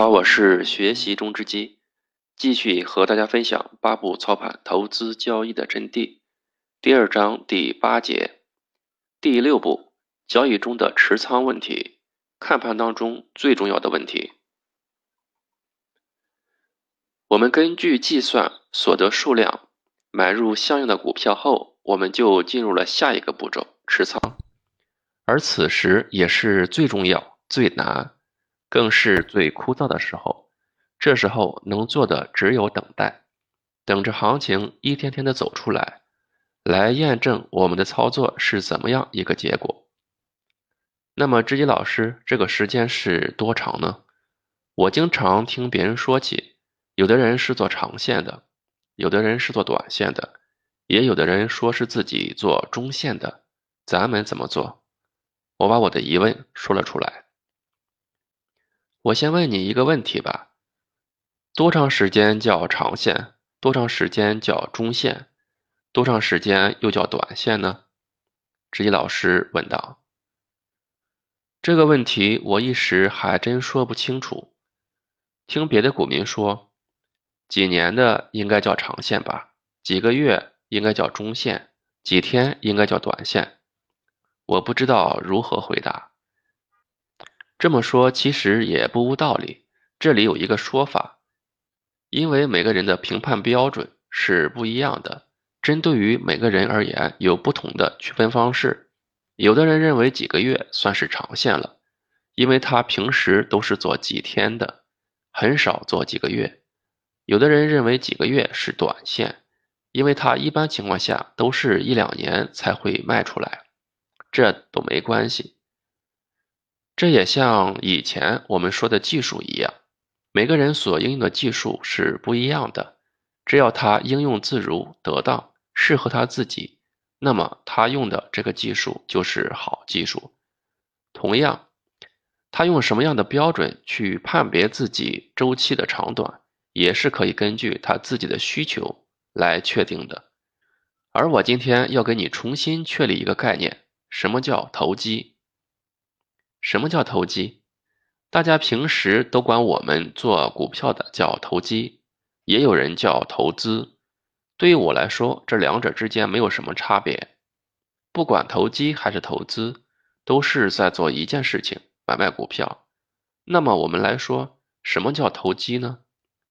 好，我是学习中之基，继续和大家分享八步操盘投资交易的真谛。第二章第八节，第六步，交易中的持仓问题，看盘当中最重要的问题。我们根据计算所得数量，买入相应的股票后，我们就进入了下一个步骤——持仓。而此时也是最重要、最难。更是最枯燥的时候，这时候能做的只有等待，等着行情一天天的走出来，来验证我们的操作是怎么样一个结果。那么，知己老师，这个时间是多长呢？我经常听别人说起，有的人是做长线的，有的人是做短线的，也有的人说是自己做中线的。咱们怎么做？我把我的疑问说了出来。我先问你一个问题吧：多长时间叫长线？多长时间叫中线？多长时间又叫短线呢？职业老师问道。这个问题我一时还真说不清楚。听别的股民说，几年的应该叫长线吧，几个月应该叫中线，几天应该叫短线。我不知道如何回答。这么说其实也不无道理。这里有一个说法，因为每个人的评判标准是不一样的，针对于每个人而言有不同的区分方式。有的人认为几个月算是长线了，因为他平时都是做几天的，很少做几个月；有的人认为几个月是短线，因为他一般情况下都是一两年才会卖出来，这都没关系。这也像以前我们说的技术一样，每个人所应用的技术是不一样的。只要他应用自如、得当、适合他自己，那么他用的这个技术就是好技术。同样，他用什么样的标准去判别自己周期的长短，也是可以根据他自己的需求来确定的。而我今天要给你重新确立一个概念：什么叫投机？什么叫投机？大家平时都管我们做股票的叫投机，也有人叫投资。对于我来说，这两者之间没有什么差别。不管投机还是投资，都是在做一件事情——买卖股票。那么我们来说，什么叫投机呢？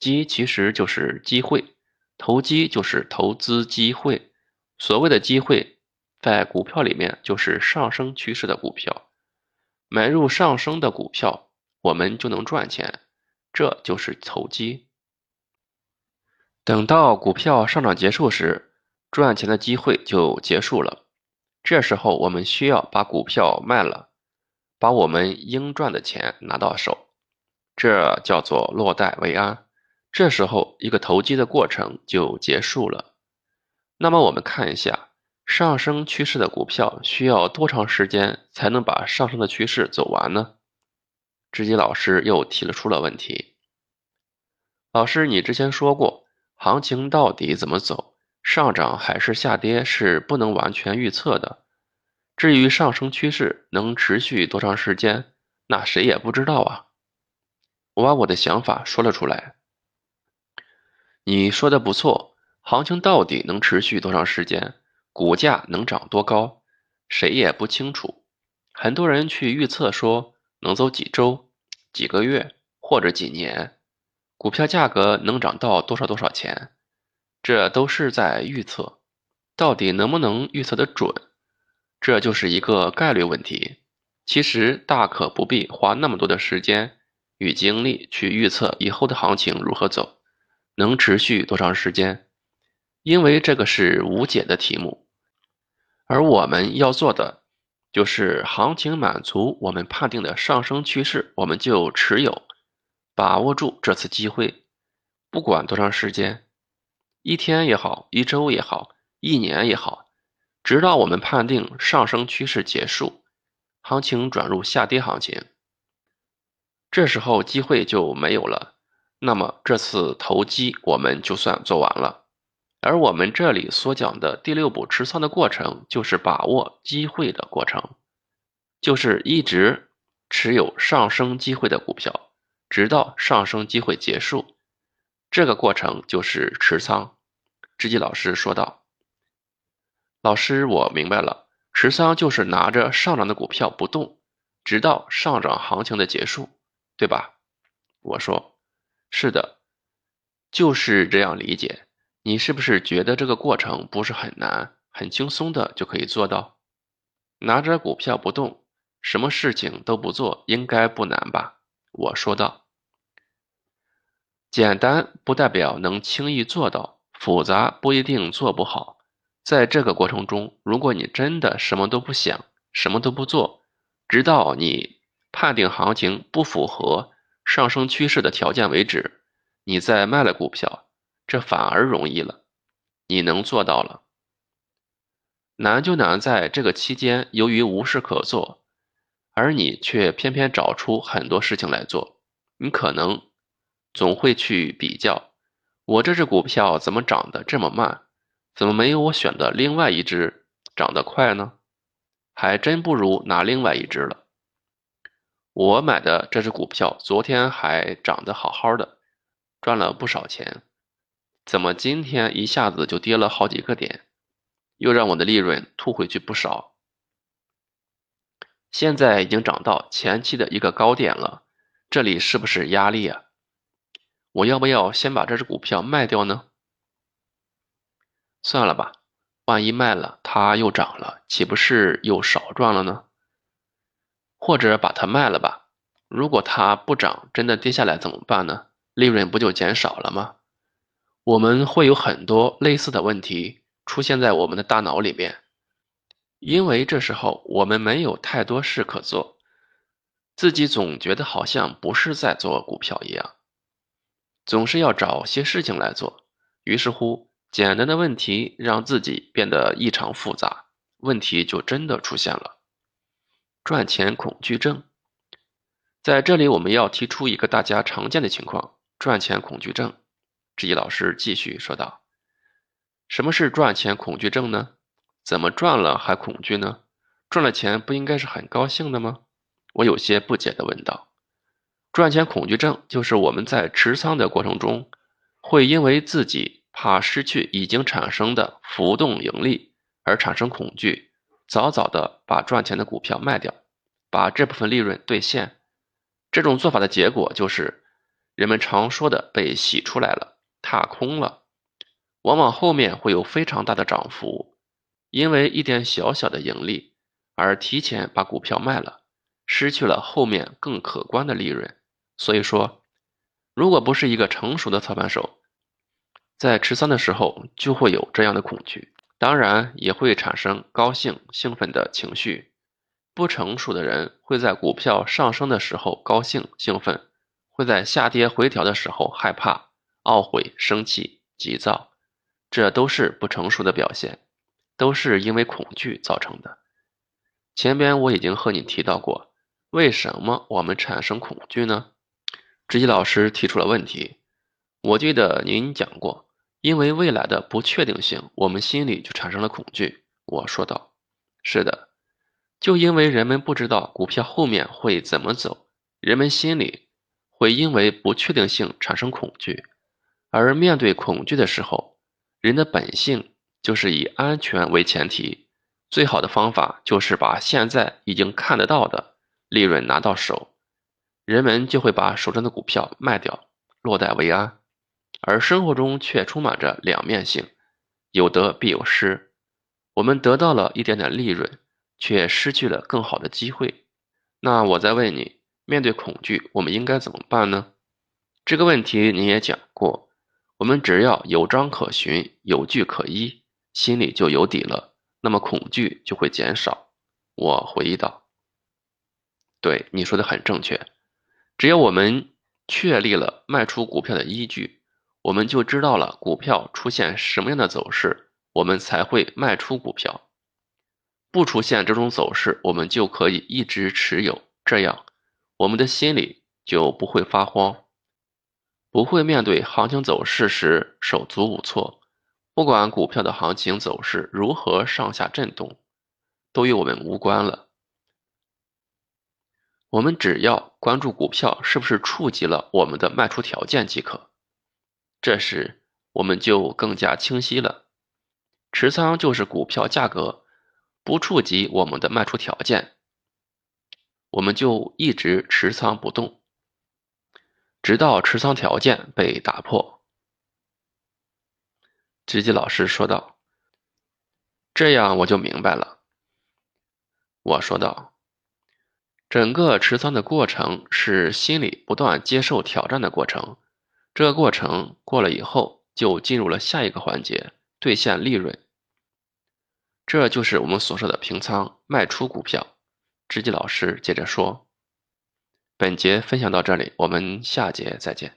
机其实就是机会，投机就是投资机会。所谓的机会，在股票里面就是上升趋势的股票。买入上升的股票，我们就能赚钱，这就是投机。等到股票上涨结束时，赚钱的机会就结束了。这时候我们需要把股票卖了，把我们应赚的钱拿到手，这叫做落袋为安。这时候一个投机的过程就结束了。那么我们看一下。上升趋势的股票需要多长时间才能把上升的趋势走完呢？知己老师又提了出了问题。老师，你之前说过，行情到底怎么走，上涨还是下跌是不能完全预测的。至于上升趋势能持续多长时间，那谁也不知道啊。我把我的想法说了出来。你说的不错，行情到底能持续多长时间？股价能涨多高，谁也不清楚。很多人去预测说能走几周、几个月或者几年，股票价格能涨到多少多少钱，这都是在预测。到底能不能预测的准，这就是一个概率问题。其实大可不必花那么多的时间与精力去预测以后的行情如何走，能持续多长时间，因为这个是无解的题目。而我们要做的，就是行情满足我们判定的上升趋势，我们就持有，把握住这次机会，不管多长时间，一天也好，一周也好，一年也好，直到我们判定上升趋势结束，行情转入下跌行情，这时候机会就没有了，那么这次投机我们就算做完了。而我们这里所讲的第六步持仓的过程，就是把握机会的过程，就是一直持有上升机会的股票，直到上升机会结束。这个过程就是持仓。知己老师说道：“老师，我明白了，持仓就是拿着上涨的股票不动，直到上涨行情的结束，对吧？”我说：“是的，就是这样理解。你是不是觉得这个过程不是很难，很轻松的就可以做到？拿着股票不动，什么事情都不做，应该不难吧？”我说道：“简单不代表能轻易做到。”复杂不一定做不好，在这个过程中，如果你真的什么都不想，什么都不做，直到你判定行情不符合上升趋势的条件为止，你再卖了股票，这反而容易了，你能做到了。难就难在这个期间，由于无事可做，而你却偏偏找出很多事情来做，你可能总会去比较。我这只股票怎么涨得这么慢？怎么没有我选的另外一只涨得快呢？还真不如拿另外一只了。我买的这只股票昨天还涨得好好的，赚了不少钱，怎么今天一下子就跌了好几个点，又让我的利润吐回去不少？现在已经涨到前期的一个高点了，这里是不是压力啊？我要不要先把这只股票卖掉呢？算了吧，万一卖了它又涨了，岂不是又少赚了呢？或者把它卖了吧，如果它不涨，真的跌下来怎么办呢？利润不就减少了吗？我们会有很多类似的问题出现在我们的大脑里面，因为这时候我们没有太多事可做，自己总觉得好像不是在做股票一样。总是要找些事情来做，于是乎，简单的问题让自己变得异常复杂，问题就真的出现了。赚钱恐惧症，在这里我们要提出一个大家常见的情况：赚钱恐惧症。志毅老师继续说道：“什么是赚钱恐惧症呢？怎么赚了还恐惧呢？赚了钱不应该是很高兴的吗？”我有些不解地问道。赚钱恐惧症就是我们在持仓的过程中，会因为自己怕失去已经产生的浮动盈利而产生恐惧，早早的把赚钱的股票卖掉，把这部分利润兑现。这种做法的结果就是，人们常说的被洗出来了，踏空了，往往后面会有非常大的涨幅，因为一点小小的盈利而提前把股票卖了，失去了后面更可观的利润。所以说，如果不是一个成熟的操盘手，在持仓的时候就会有这样的恐惧，当然也会产生高兴、兴奋的情绪。不成熟的人会在股票上升的时候高兴、兴奋，会在下跌回调的时候害怕、懊悔、生气、急躁，这都是不成熟的表现，都是因为恐惧造成的。前边我已经和你提到过，为什么我们产生恐惧呢？知己老师提出了问题，我记得您讲过，因为未来的不确定性，我们心里就产生了恐惧。我说道：“是的，就因为人们不知道股票后面会怎么走，人们心里会因为不确定性产生恐惧。而面对恐惧的时候，人的本性就是以安全为前提，最好的方法就是把现在已经看得到的利润拿到手。”人们就会把手中的股票卖掉，落袋为安，而生活中却充满着两面性，有得必有失。我们得到了一点点利润，却失去了更好的机会。那我再问你，面对恐惧，我们应该怎么办呢？这个问题你也讲过，我们只要有章可循，有据可依，心里就有底了，那么恐惧就会减少。我回忆道：“对，你说的很正确。”只要我们确立了卖出股票的依据，我们就知道了股票出现什么样的走势，我们才会卖出股票。不出现这种走势，我们就可以一直持有，这样我们的心里就不会发慌，不会面对行情走势时手足无措。不管股票的行情走势如何上下震动，都与我们无关了。我们只要关注股票是不是触及了我们的卖出条件即可。这时我们就更加清晰了。持仓就是股票价格不触及我们的卖出条件，我们就一直持仓不动，直到持仓条件被打破。直击老师说道：“这样我就明白了。”我说道：“整个持仓的过程是心理不断接受挑战的过程，这个过程过了以后，就进入了下一个环节——兑现利润。这就是我们所说的平仓卖出股票。”直击老师接着说：“本节分享到这里，我们下节再见。”